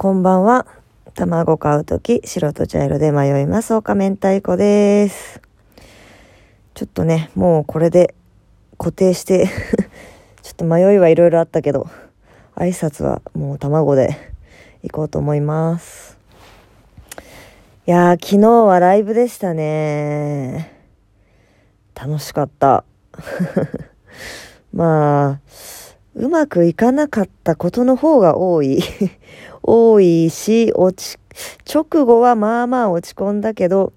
こんばんは。卵買うとき、白と茶色で迷います。岡明太子です。ちょっとね、もうこれで固定して ちょっと迷いはいろいろあったけど、挨拶はもう卵で行こうと思います。いやー、昨日はライブでしたね。楽しかった。まあ、うまくいかなかったことの方が多い多いし、落ち、直後はまあまあ落ち込んだけど、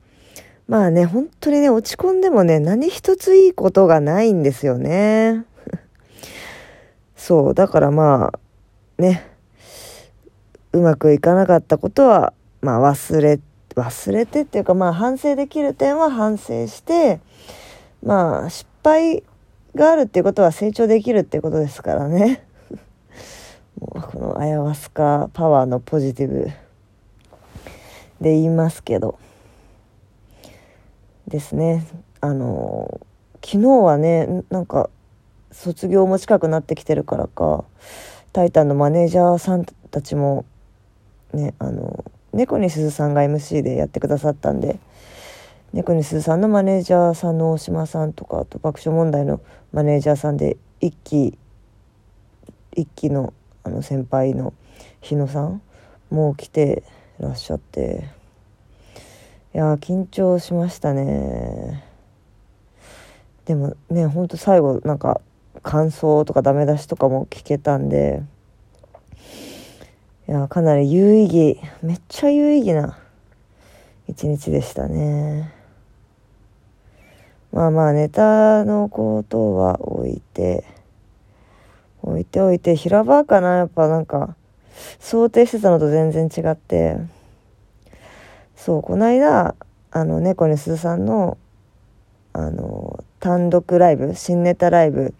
まあね、本当にね、落ち込んでもね、何一ついいことがないんですよね。そう、だからまあ、ね、うまくいかなかったことは、まあ忘れ、忘れてっていうかまあ反省できる点は反省して、まあ失敗があるっていうことは成長できるっていうことですからね。もうこのアヤワスカパワーのポジティブで言いますけど。ですね。あの昨日はねなんか卒業も近くなってきてるからか「タイタン」のマネージャーさんたちもねあの猫にすずさんが MC でやってくださったんで猫にすずさんのマネージャーさんの大島さんとかあと爆笑問題のマネージャーさんで一期一期のあの先輩の日野さんも来てらっしゃっていや緊張しましたね。でもねほんと最後なんか感想とかダメ出しとかも聞けたんでいやかなり有意義めっちゃ有意義な一日でしたね。まあまあネタのことは置いて置いておいて平場かなやっぱなんか想定してたのと全然違って。そうこの間あの猫にすずさんのあの単独ライブ新ネタライブ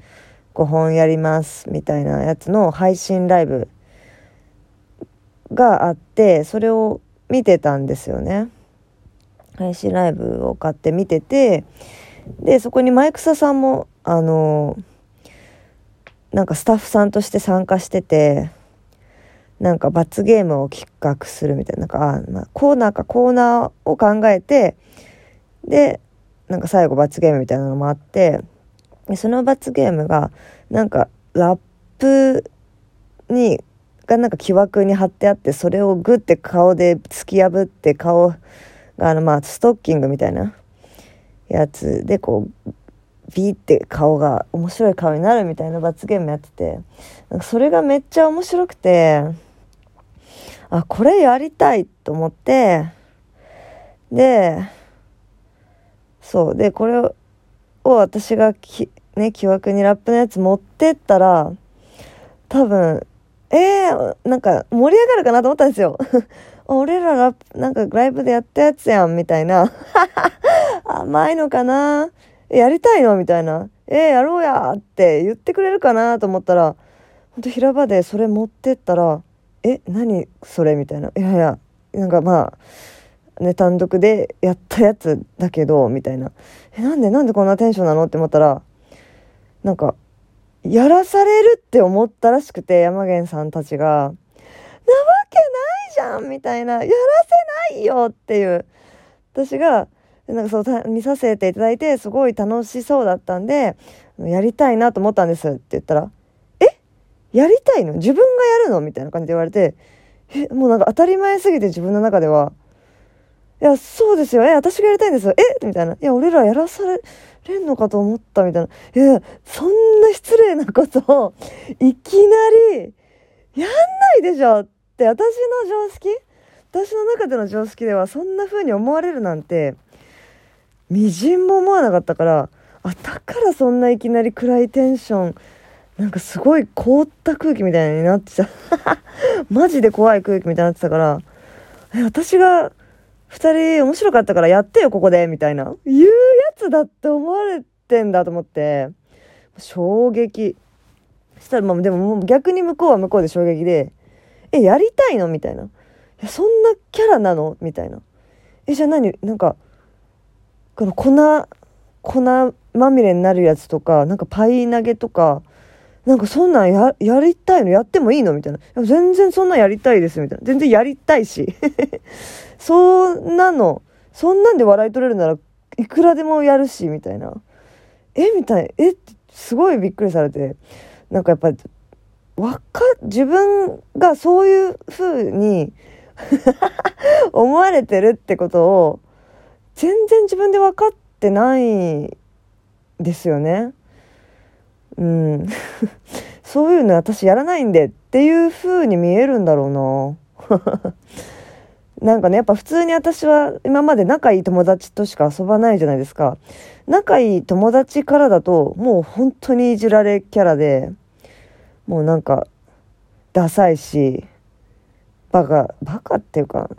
5本やりますみたいなやつの配信ライブがあってそれを見てたんですよね。配信ライブを買って見ててでそこにマイクサさんもあのなんかスタッフさんとして参加してて、なんか罰ゲームを企画するみたいな、なんか、まあ、コーナーかコーナーを考えて、で、なんか最後罰ゲームみたいなのもあって、でその罰ゲームが、なんかラップに、がなんか木枠に貼ってあって、それをグッて顔で突き破って顔が、あの、まあ、ストッキングみたいなやつで、こう、ビーって顔が面白い顔になるみたいな罰ゲームやってて、なんかそれがめっちゃ面白くて、あ、これやりたいと思って、で、そう。で、これを私がき、ね、木枠にラップのやつ持ってったら、多分、えー、なんか盛り上がるかなと思ったんですよ。俺らラップ、なんかライブでやったやつやん、みたいな。甘いのかな？やりたいの？みたいな。えー、やろうやって言ってくれるかなと思ったら、ほんと平場でそれ持ってったら、え、何それみたいな。いやいや、なんかまあ、ね、単独でやったやつだけど、みたいな。え、なんでなんでこんなテンションなのって思ったら、なんか、やらされるって思ったらしくて、山源さんたちが、なわけないじゃんみたいな、やらせないよっていう。私が、なんかそう見させていただいてすごい楽しそうだったんでやりたいなと思ったんです。って言ったら「え？やりたいの？自分がやるの?」みたいな感じで言われてえ？もうなんか当たり前すぎて自分の中では「いやそうですよ。え私がやりたいんですよ。え？みたいな「いや俺らやらされんのかと思った」みたいな「いやそんな失礼なことをいきなりやんないでしょ」って私の常識？私の中での常識ではそんな風に思われるなんてみじんも思わなかったからあだからそんないきなり暗いテンションなんかすごい凍った空気みたいになってた マジで怖い空気みたいになってたから私が2人面白かったからやってよここでみたいな。言うやつだって思われてんだと思って衝撃。したらまあでも逆に向こうは向こうで衝撃でえやりたいの？みたいな。えそんなキャラなの？みたいな。えじゃあ何？なんかこの粉粉まみれになるやつとかなんかパイ投げとかなんかそんなんや、やりたいのやってもいいのみたいな。全然そんなんやりたいです、みたいな。全然やりたいし。そんなの、そんなんで笑い取れるならいくらでもやるし、みたいな。えみたいな。えってすごいびっくりされて。なんかやっぱ、わか、自分がそういう風に 思われてるってことを、全然自分で分かってないですよね。うん。そういうの私やらないんでっていう風に見えるんだろうな。なんかね、やっぱ普通に私は今まで仲いい友達としか遊ばないじゃないですか。仲いい友達からだともう本当にいじられキャラで、もうなんかダサいし、バカ、バカっていうか、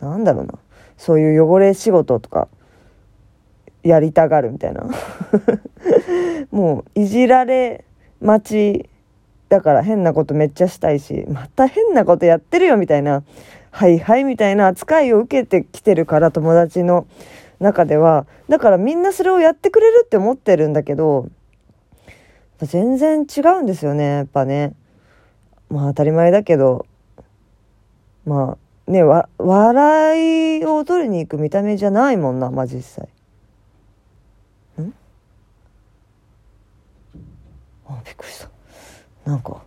なんだろうな。そういう汚れ仕事とかやりたがるみたいな。もういじられ待ちだから変なことめっちゃしたいしまた変なことやってるよみたいなはいはいみたいな扱いを受けてきてるから友達の中では。だからみんなそれをやってくれるって思ってるんだけど全然違うんですよねやっぱね。まあ当たり前だけど。まあねわ笑いを取りに行く見た目じゃないもんなまあ実際。ん？あびっくりした。なんか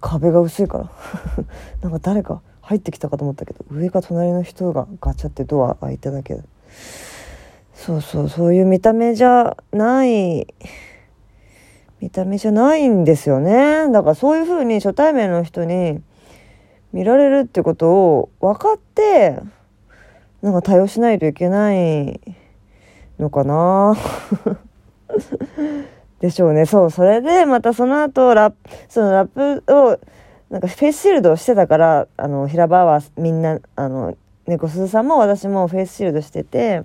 壁が薄いから。なんか誰か入ってきたかと思ったけど上が隣の人がガチャってドア開いただけそうそうそういう見た目じゃない見た目じゃないんですよね。だからそういうふうに初対面の人に見られるってことを分かってなんか対応しないといけないのかな？でしょうね。そう、それで、またその後、ラップ、そのラップを、なんかフェイスシールドをしてたから、あの、平場はみんな、あの、ネコニスズさんも私もフェイスシールドしてて、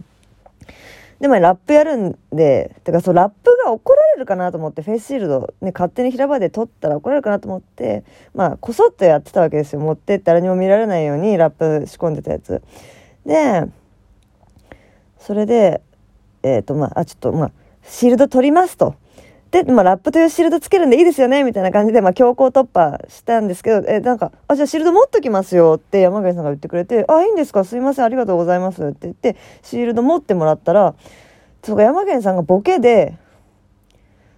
で、まあ、ラップやるんで、てか、そう、ラップが怒られるかなと思って、フェイスシールド、ね、勝手に平場で撮ったら怒られるかなと思って、まあ、こそっとやってたわけですよ。持って誰にも見られないようにラップ仕込んでたやつ。で、それで、えっ、ー、と、まあ、あ、ちょっと、まあ、シールド取りますと。で、まあ、ラップというシールドつけるんでいいですよねみたいな感じで、まあ、強行突破したんですけど、え、なんか、あ、じゃあシールド持っときますよって山口さんが言ってくれて、あ、いいんですか？すいません、ありがとうございますって言って、シールド持ってもらったら、そうか、山源さんがボケで、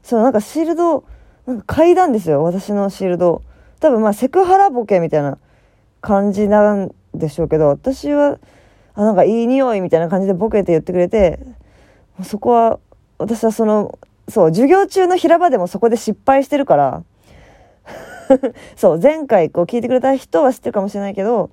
そう、なんかシールド、なんか嗅いだんですよ、私のシールド。多分まあ、セクハラボケみたいな感じなんでしょうけど、私は、あ、なんかいい匂いみたいな感じでボケて言ってくれて、そこは、私はその、そう、授業中の平場でもそこで失敗してるから、そう、前回こう聞いてくれた人は知ってるかもしれないけど、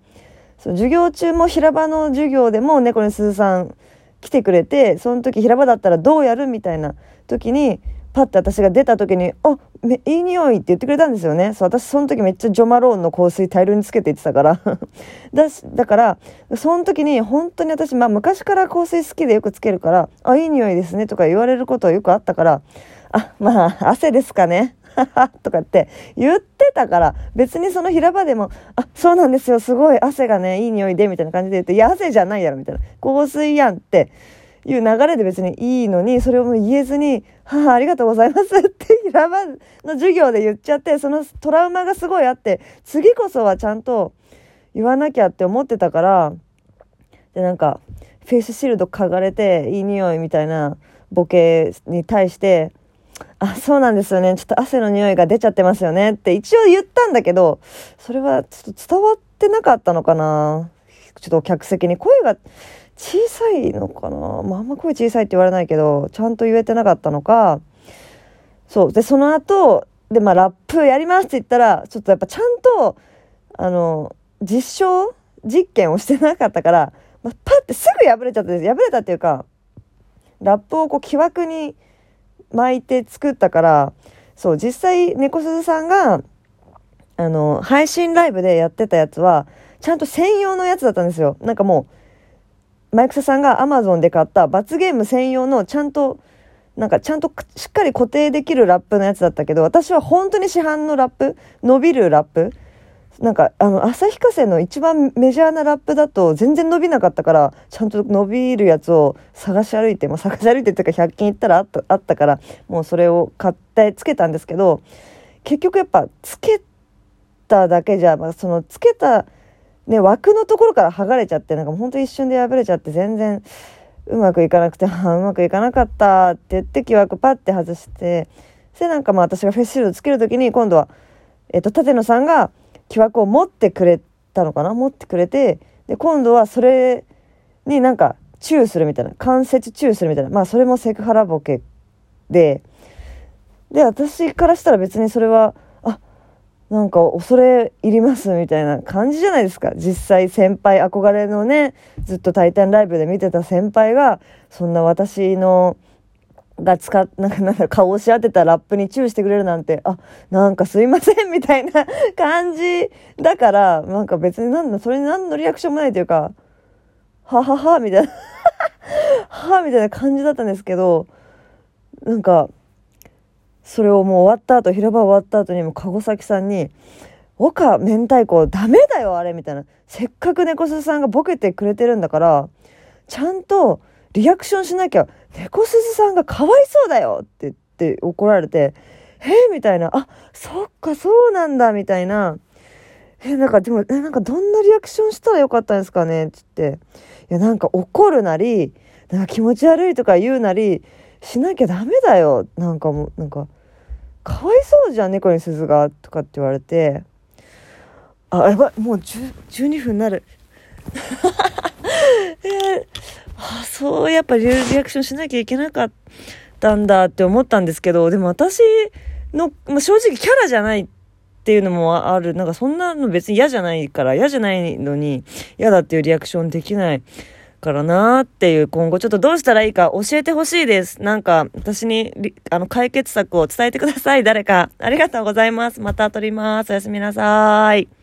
そう授業中も平場の授業でも猫に鈴さん来てくれて、その時平場だったらどうやるみたいな時に、パッて私が出た時に、あ、めいい匂いって言ってくれたんですよね。そう、私その時めっちゃジョマローンの香水大量につけて言ってたから だし、だから、その時に本当に私、まあ昔から香水好きでよくつけるから、あ、いい匂いですねとか言われることはよくあったから、あ、まあ、汗ですかね。とかって言ってたから、別にその平場でも、あ、そうなんですよ、すごい汗がね、いい匂いで、みたいな感じで言って、いや、汗じゃないやろ、みたいな。香水やんっていう流れで別にいいのに、それを言えずに、はあ、ありがとうございますって平場の授業で言っちゃって、そのトラウマがすごいあって、次こそはちゃんと言わなきゃって思ってたから、で、なんか、フェイスシールド嗅がれて、いい匂いみたいなボケに対して、あ、そうなんですよね。ちょっと汗の匂いが出ちゃってますよねって一応言ったんだけど、それはちょっと伝わってなかったのかな。ちょっと客席に声が小さいのかな？まあ、あんま声小さいって言われないけど、ちゃんと言えてなかったのか、そう。で、その後、で、まあ、ラップやりますって言ったら、ちょっとやっぱちゃんと、あの、実証実験をしてなかったから、まあ、パッてすぐ破れちゃった。破れたっていうか、ラップをこう、木枠に巻いて作ったから、そう、実際、猫鈴さんが、あの、配信ライブでやってたやつは、ちゃんと専用のやつだったんですよ。なんかもう、マイクサさんが Amazon で買った罰ゲーム専用のちゃんと、なんかちゃんとしっかり固定できるラップのやつだったけど、私は本当に市販のラップ、伸びるラップ、なんか、あの、旭化成の一番メジャーなラップだと全然伸びなかったから、ちゃんと伸びるやつを探し歩いて、まあ、探し歩いてっていうか100均行ったらあったあったから、もうそれを買ってつけたんですけど、結局やっぱつけただけじゃ、まあ、そのつけた、ね、枠のところから剥がれちゃってなんか本当一瞬で破れちゃって全然うまくいかなくて、うまくいかなかったって言って木枠パッて外してでなんかまあ私がフェイスシールドつける時に今度は、えっと、舘野さんが木枠を持ってくれたのかな？持ってくれてで今度はそれになんかチューするみたいな関節チューするみたいなまあそれもセクハラボケでで私からしたら別にそれはなんか恐れ入りますみたいな感じじゃないですか。実際先輩憧れのねずっと「タイタンライブ」で見てた先輩がそんな私のが使っ なんかなんだ顔をし当てたラップにチューしてくれるなんてあなんかすいませんみたいな感じだからなんか別になんだそれに何のリアクションもないというかはははみたいなはみたいな感じだったんですけどなんかそれをもう終わった後広場終わった後にも籠崎さんに「岡明太子ダメだよあれ」みたいな。せっかく猫鈴さんがボケてくれてるんだからちゃんとリアクションしなきゃ猫鈴さんがかわいそうだよって言って怒られて「えみたいな「あそっかそうなんだ」みたいな「えなんかでもえなんかどんなリアクションしたらよかったんですかね」って言って「いやなんか怒るなりなんか気持ち悪いとか言うなりしなきゃダメだよ。なんかもうなんかかわいそうじゃん猫に鈴が」とかって言われて「あやばいもう12分になる」えーあそうやっぱリアクションしなきゃいけなかったんだって思ったんですけど、でも私の、まあ、正直キャラじゃないっていうのもある。なんかそんなの別に嫌じゃないから、嫌じゃないのに嫌だっていうリアクションできない。からなーっていう今後ちょっとどうしたらいいか教えてほしいです。なんか私にあの解決策を伝えてください。誰か。ありがとうございます。また撮ります。おやすみなさい。